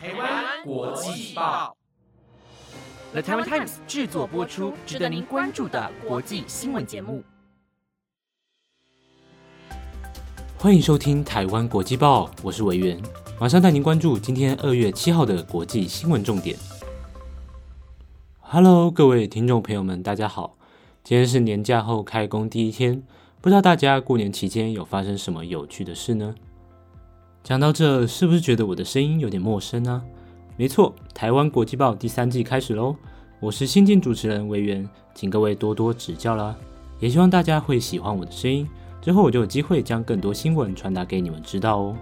台湾国际报，The Taiwan Times 制作播出，值得您关注的国际新闻节目。欢迎收听台湾国际报，我是维源，马上带您关注今天二月七号的国际新闻重点。Hello，各位听众朋友们，大家好，今天是年假后开工第一天，不知道大家过年期间有发生什么有趣的事呢？讲到这，是不是觉得我的声音有点陌生呢？没错，台湾国际报第三季开始喽！我是新晋主持人维源，请各位多多指教啦！也希望大家会喜欢我的声音，之后我就有机会将更多新闻传达给你们知道哦。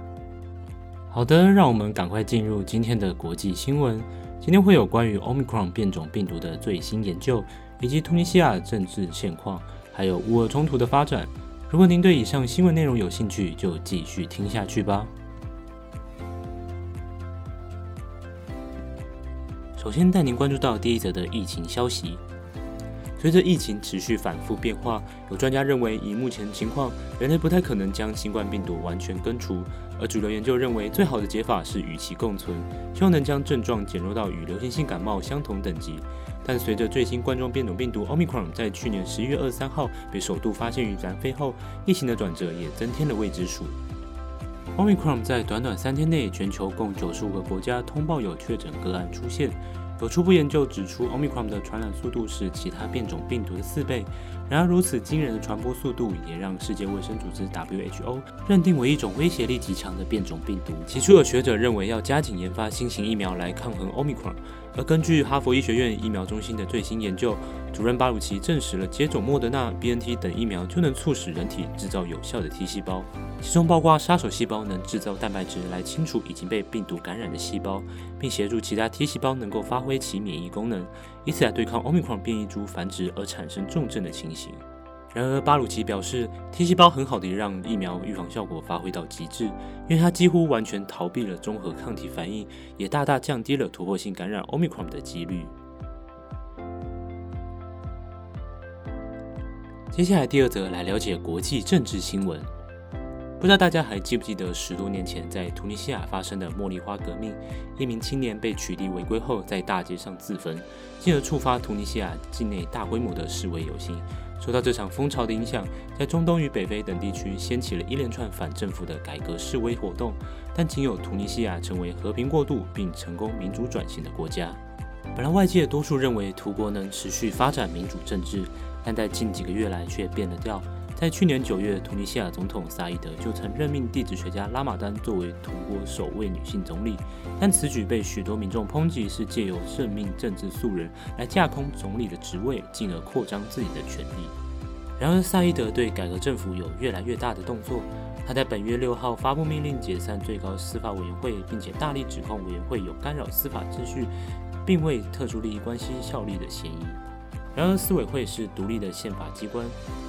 好的，让我们赶快进入今天的国际新闻。今天会有关于 Omicron 变种病毒的最新研究，以及突尼西亚政治现况，还有乌俄冲突的发展。如果您对以上新闻内容有兴趣，就继续听下去吧。首先带您关注到第一则的疫情消息。随着疫情持续反复变化，有专家认为，以目前情况，人类不太可能将新冠病毒完全根除。而主流研究认为，最好的解法是与其共存，希望能将症状减弱到与流行性感冒相同等级。但随着最新冠状变种病毒 Omicron 在去年十一月二十三号被首度发现于南非后，疫情的转折也增添了未知数。Omicron 在短短三天内，全球共九十五个国家通报有确诊个案出现。有初步研究指出奥密克戎的传染速度是其他变种病毒的四倍。然而，如此惊人的传播速度也让世界卫生组织 WHO 认定为一种威胁力极强的变种病毒。起初，有学者认为要加紧研发新型疫苗来抗衡 Omicron。而根据哈佛医学院疫苗中心的最新研究，主任巴鲁奇证实了接种莫德纳、BNT 等疫苗就能促使人体制造有效的 T 细胞，其中包括杀手细胞能制造蛋白质来清除已经被病毒感染的细胞，并协助其他 T 细胞能够发挥其免疫功能，以此来对抗 Omicron 变异株繁殖而产生重症的情形。然而，巴鲁奇表示，T 细胞很好地让疫苗预防效果发挥到极致，因为它几乎完全逃避了综合抗体反应，也大大降低了突破性感染 Omicron 的几率。接下来第二则来了解国际政治新闻。不知道大家还记不记得十多年前在突尼西亚发生的茉莉花革命？一名青年被取缔违规后，在大街上自焚，进而触发突尼西亚境内大规模的示威游行。受到这场风潮的影响，在中东与北非等地区掀起了一连串反政府的改革示威活动，但仅有突尼西亚成为和平过渡并成功民主转型的国家。本来外界多数认为图国能持续发展民主政治，但在近几个月来却变了调。在去年九月，突尼西亚总统萨伊德就曾任命地质学家拉马丹作为图国首位女性总理，但此举被许多民众抨击是借由任命政治素人来架空总理的职位，进而扩张自己的权力。然而，萨伊德对改革政府有越来越大的动作。他在本月六号发布命令解散最高司法委员会，并且大力指控委员会有干扰司法秩序，并为特殊利益关系效力的嫌疑。然而，司委会是独立的宪法机关，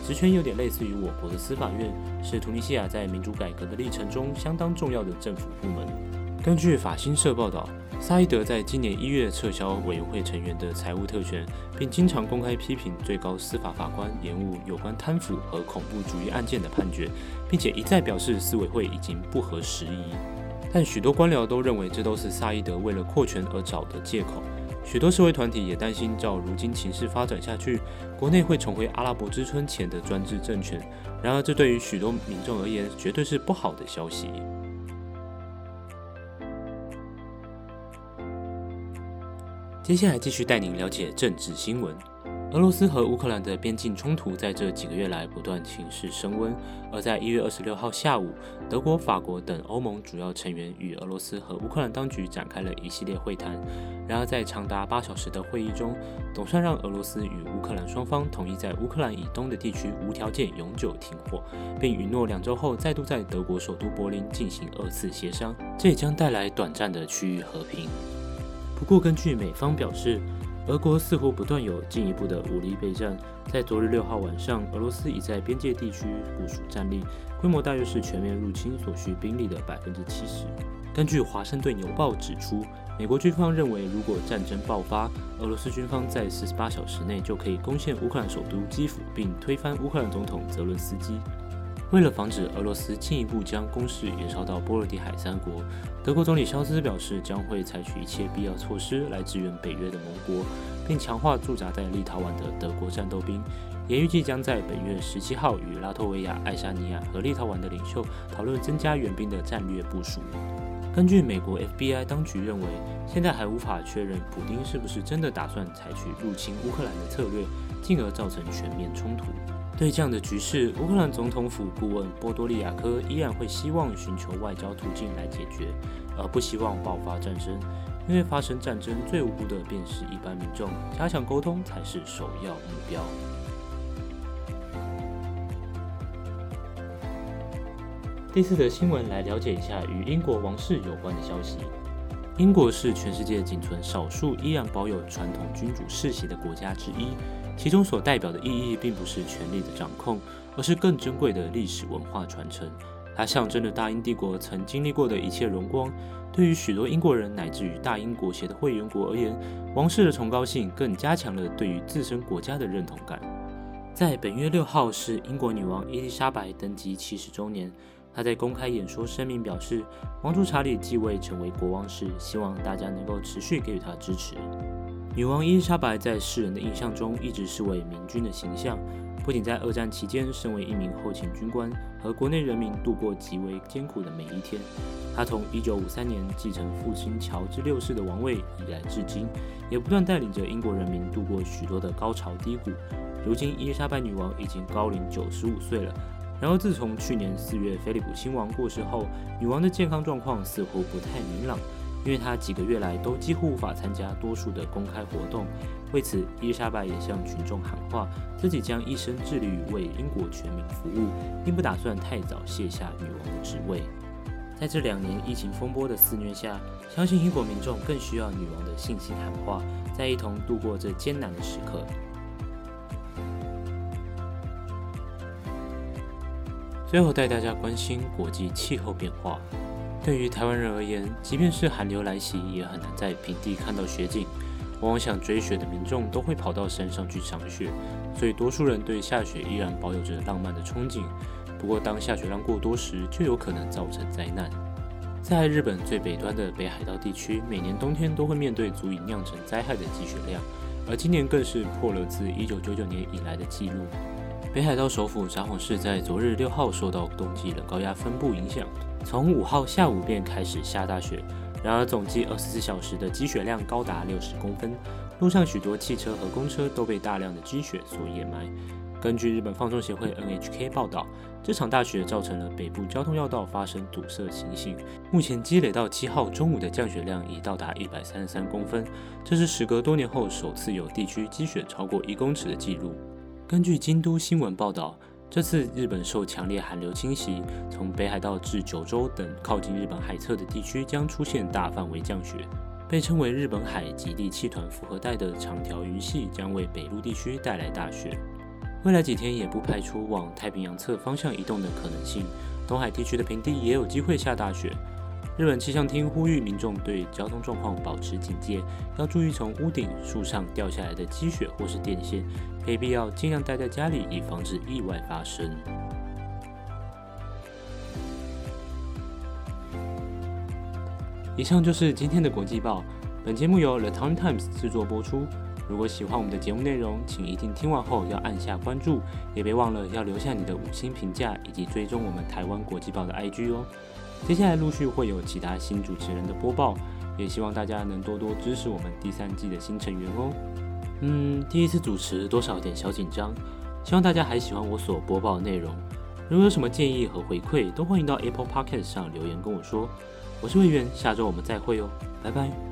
职权有点类似于我国的司法院，是突尼西亚在民主改革的历程中相当重要的政府部门。根据法新社报道，萨伊德在今年一月撤销委员会成员的财务特权，并经常公开批评最高司法法官延误有关贪腐和恐怖主义案件的判决，并且一再表示司委会已经不合时宜。但许多官僚都认为这都是萨伊德为了扩权而找的借口。许多社会团体也担心，照如今情势发展下去，国内会重回阿拉伯之春前的专制政权。然而，这对于许多民众而言，绝对是不好的消息。接下来，继续带您了解政治新闻。俄罗斯和乌克兰的边境冲突在这几个月来不断情势升温，而在一月二十六号下午，德国、法国等欧盟主要成员与俄罗斯和乌克兰当局展开了一系列会谈。然而，在长达八小时的会议中，总算让俄罗斯与乌克兰双方同意在乌克兰以东的地区无条件永久停火，并允诺两周后再度在德国首都柏林进行二次协商，这也将带来短暂的区域和平。不过，根据美方表示，俄国似乎不断有进一步的武力备战。在昨日六号晚上，俄罗斯已在边界地区部署战力，规模大约是全面入侵所需兵力的百分之七十。根据《华盛顿邮报》指出，美国军方认为，如果战争爆发，俄罗斯军方在四十八小时内就可以攻陷乌克兰首都基辅，并推翻乌克兰总统泽伦斯基。为了防止俄罗斯进一步将攻势延烧到波罗的海三国，德国总理肖斯表示将会采取一切必要措施来支援北约的盟国，并强化驻扎在立陶宛的德国战斗兵。也预计将在本月十七号与拉脱维亚、爱沙尼亚和立陶宛的领袖讨论增加援兵的战略部署。根据美国 FBI 当局认为，现在还无法确认普京是不是真的打算采取入侵乌克兰的策略，进而造成全面冲突。对这样的局势，乌克兰总统府顾问波多利亚科依然会希望寻求外交途径来解决，而不希望爆发战争。因为发生战争最无辜的便是一般民众，加强沟通才是首要目标。第四则新闻来了解一下与英国王室有关的消息。英国是全世界仅存少数依然保有传统君主世袭的国家之一。其中所代表的意义，并不是权力的掌控，而是更珍贵的历史文化传承。它象征着大英帝国曾经历过的一切荣光。对于许多英国人，乃至于大英国协的会员国而言，王室的崇高性更加强了对于自身国家的认同感。在本月六号是英国女王伊丽莎白登基七十周年，她在公开演说声明表示，王储查理继位成为国王时，希望大家能够持续给予他支持。女王伊丽莎白在世人的印象中一直是位明君的形象，不仅在二战期间身为一名后勤军官，和国内人民度过极为艰苦的每一天。她从1953年继承父亲乔治六世的王位以来至今，也不断带领着英国人民度过许多的高潮低谷。如今，伊丽莎白女王已经高龄95岁了。然而，自从去年四月菲利普亲王过世后，女王的健康状况似乎不太明朗。因为她几个月来都几乎无法参加多数的公开活动，为此伊丽莎白也向群众喊话，自己将一生致力于为英国全民服务，并不打算太早卸下女王的职位。在这两年疫情风波的肆虐下，相信英国民众更需要女王的信心喊话，在一同度过这艰难的时刻。最后带大家关心国际气候变化。对于台湾人而言，即便是寒流来袭，也很难在平地看到雪景。往往想追雪的民众都会跑到山上去赏雪，所以多数人对下雪依然保有着浪漫的憧憬。不过，当下雪量过多时，就有可能造成灾难。在日本最北端的北海道地区，每年冬天都会面对足以酿成灾害的积雪量，而今年更是破了自1999年以来的纪录。北海道首府札幌市在昨日六号受到冬季冷高压分布影响。从五号下午便开始下大雪，然而总计二十四小时的积雪量高达六十公分，路上许多汽车和公车都被大量的积雪所掩埋。根据日本放送协会 NHK 报道，这场大雪造成了北部交通要道发生堵塞情形，目前积累到七号中午的降雪量已到达一百三十三公分，这是时隔多年后首次有地区积雪超过一公尺的记录。根据京都新闻报道。这次日本受强烈寒流侵袭，从北海道至九州等靠近日本海侧的地区将出现大范围降雪。被称为日本海极地气团复合带的长条云系将为北陆地区带来大雪。未来几天也不排除往太平洋侧方向移动的可能性，东海地区的平地也有机会下大雪。日本气象厅呼吁民众对交通状况保持警戒，要注意从屋顶、树上掉下来的积雪或是电线，非必要尽量待在家里，以防止意外发生。以上就是今天的国际报，本节目由 The Time Times 制作播出。如果喜欢我们的节目内容，请一定听完后要按下关注，也别忘了要留下你的五星评价，以及追踪我们台湾国际报的 IG 哦。接下来陆续会有其他新主持人的播报，也希望大家能多多支持我们第三季的新成员哦。嗯，第一次主持多少有点小紧张，希望大家还喜欢我所播报的内容。如果有什么建议和回馈，都欢迎到 Apple Podcast 上留言跟我说。我是魏源，下周我们再会哦，拜拜。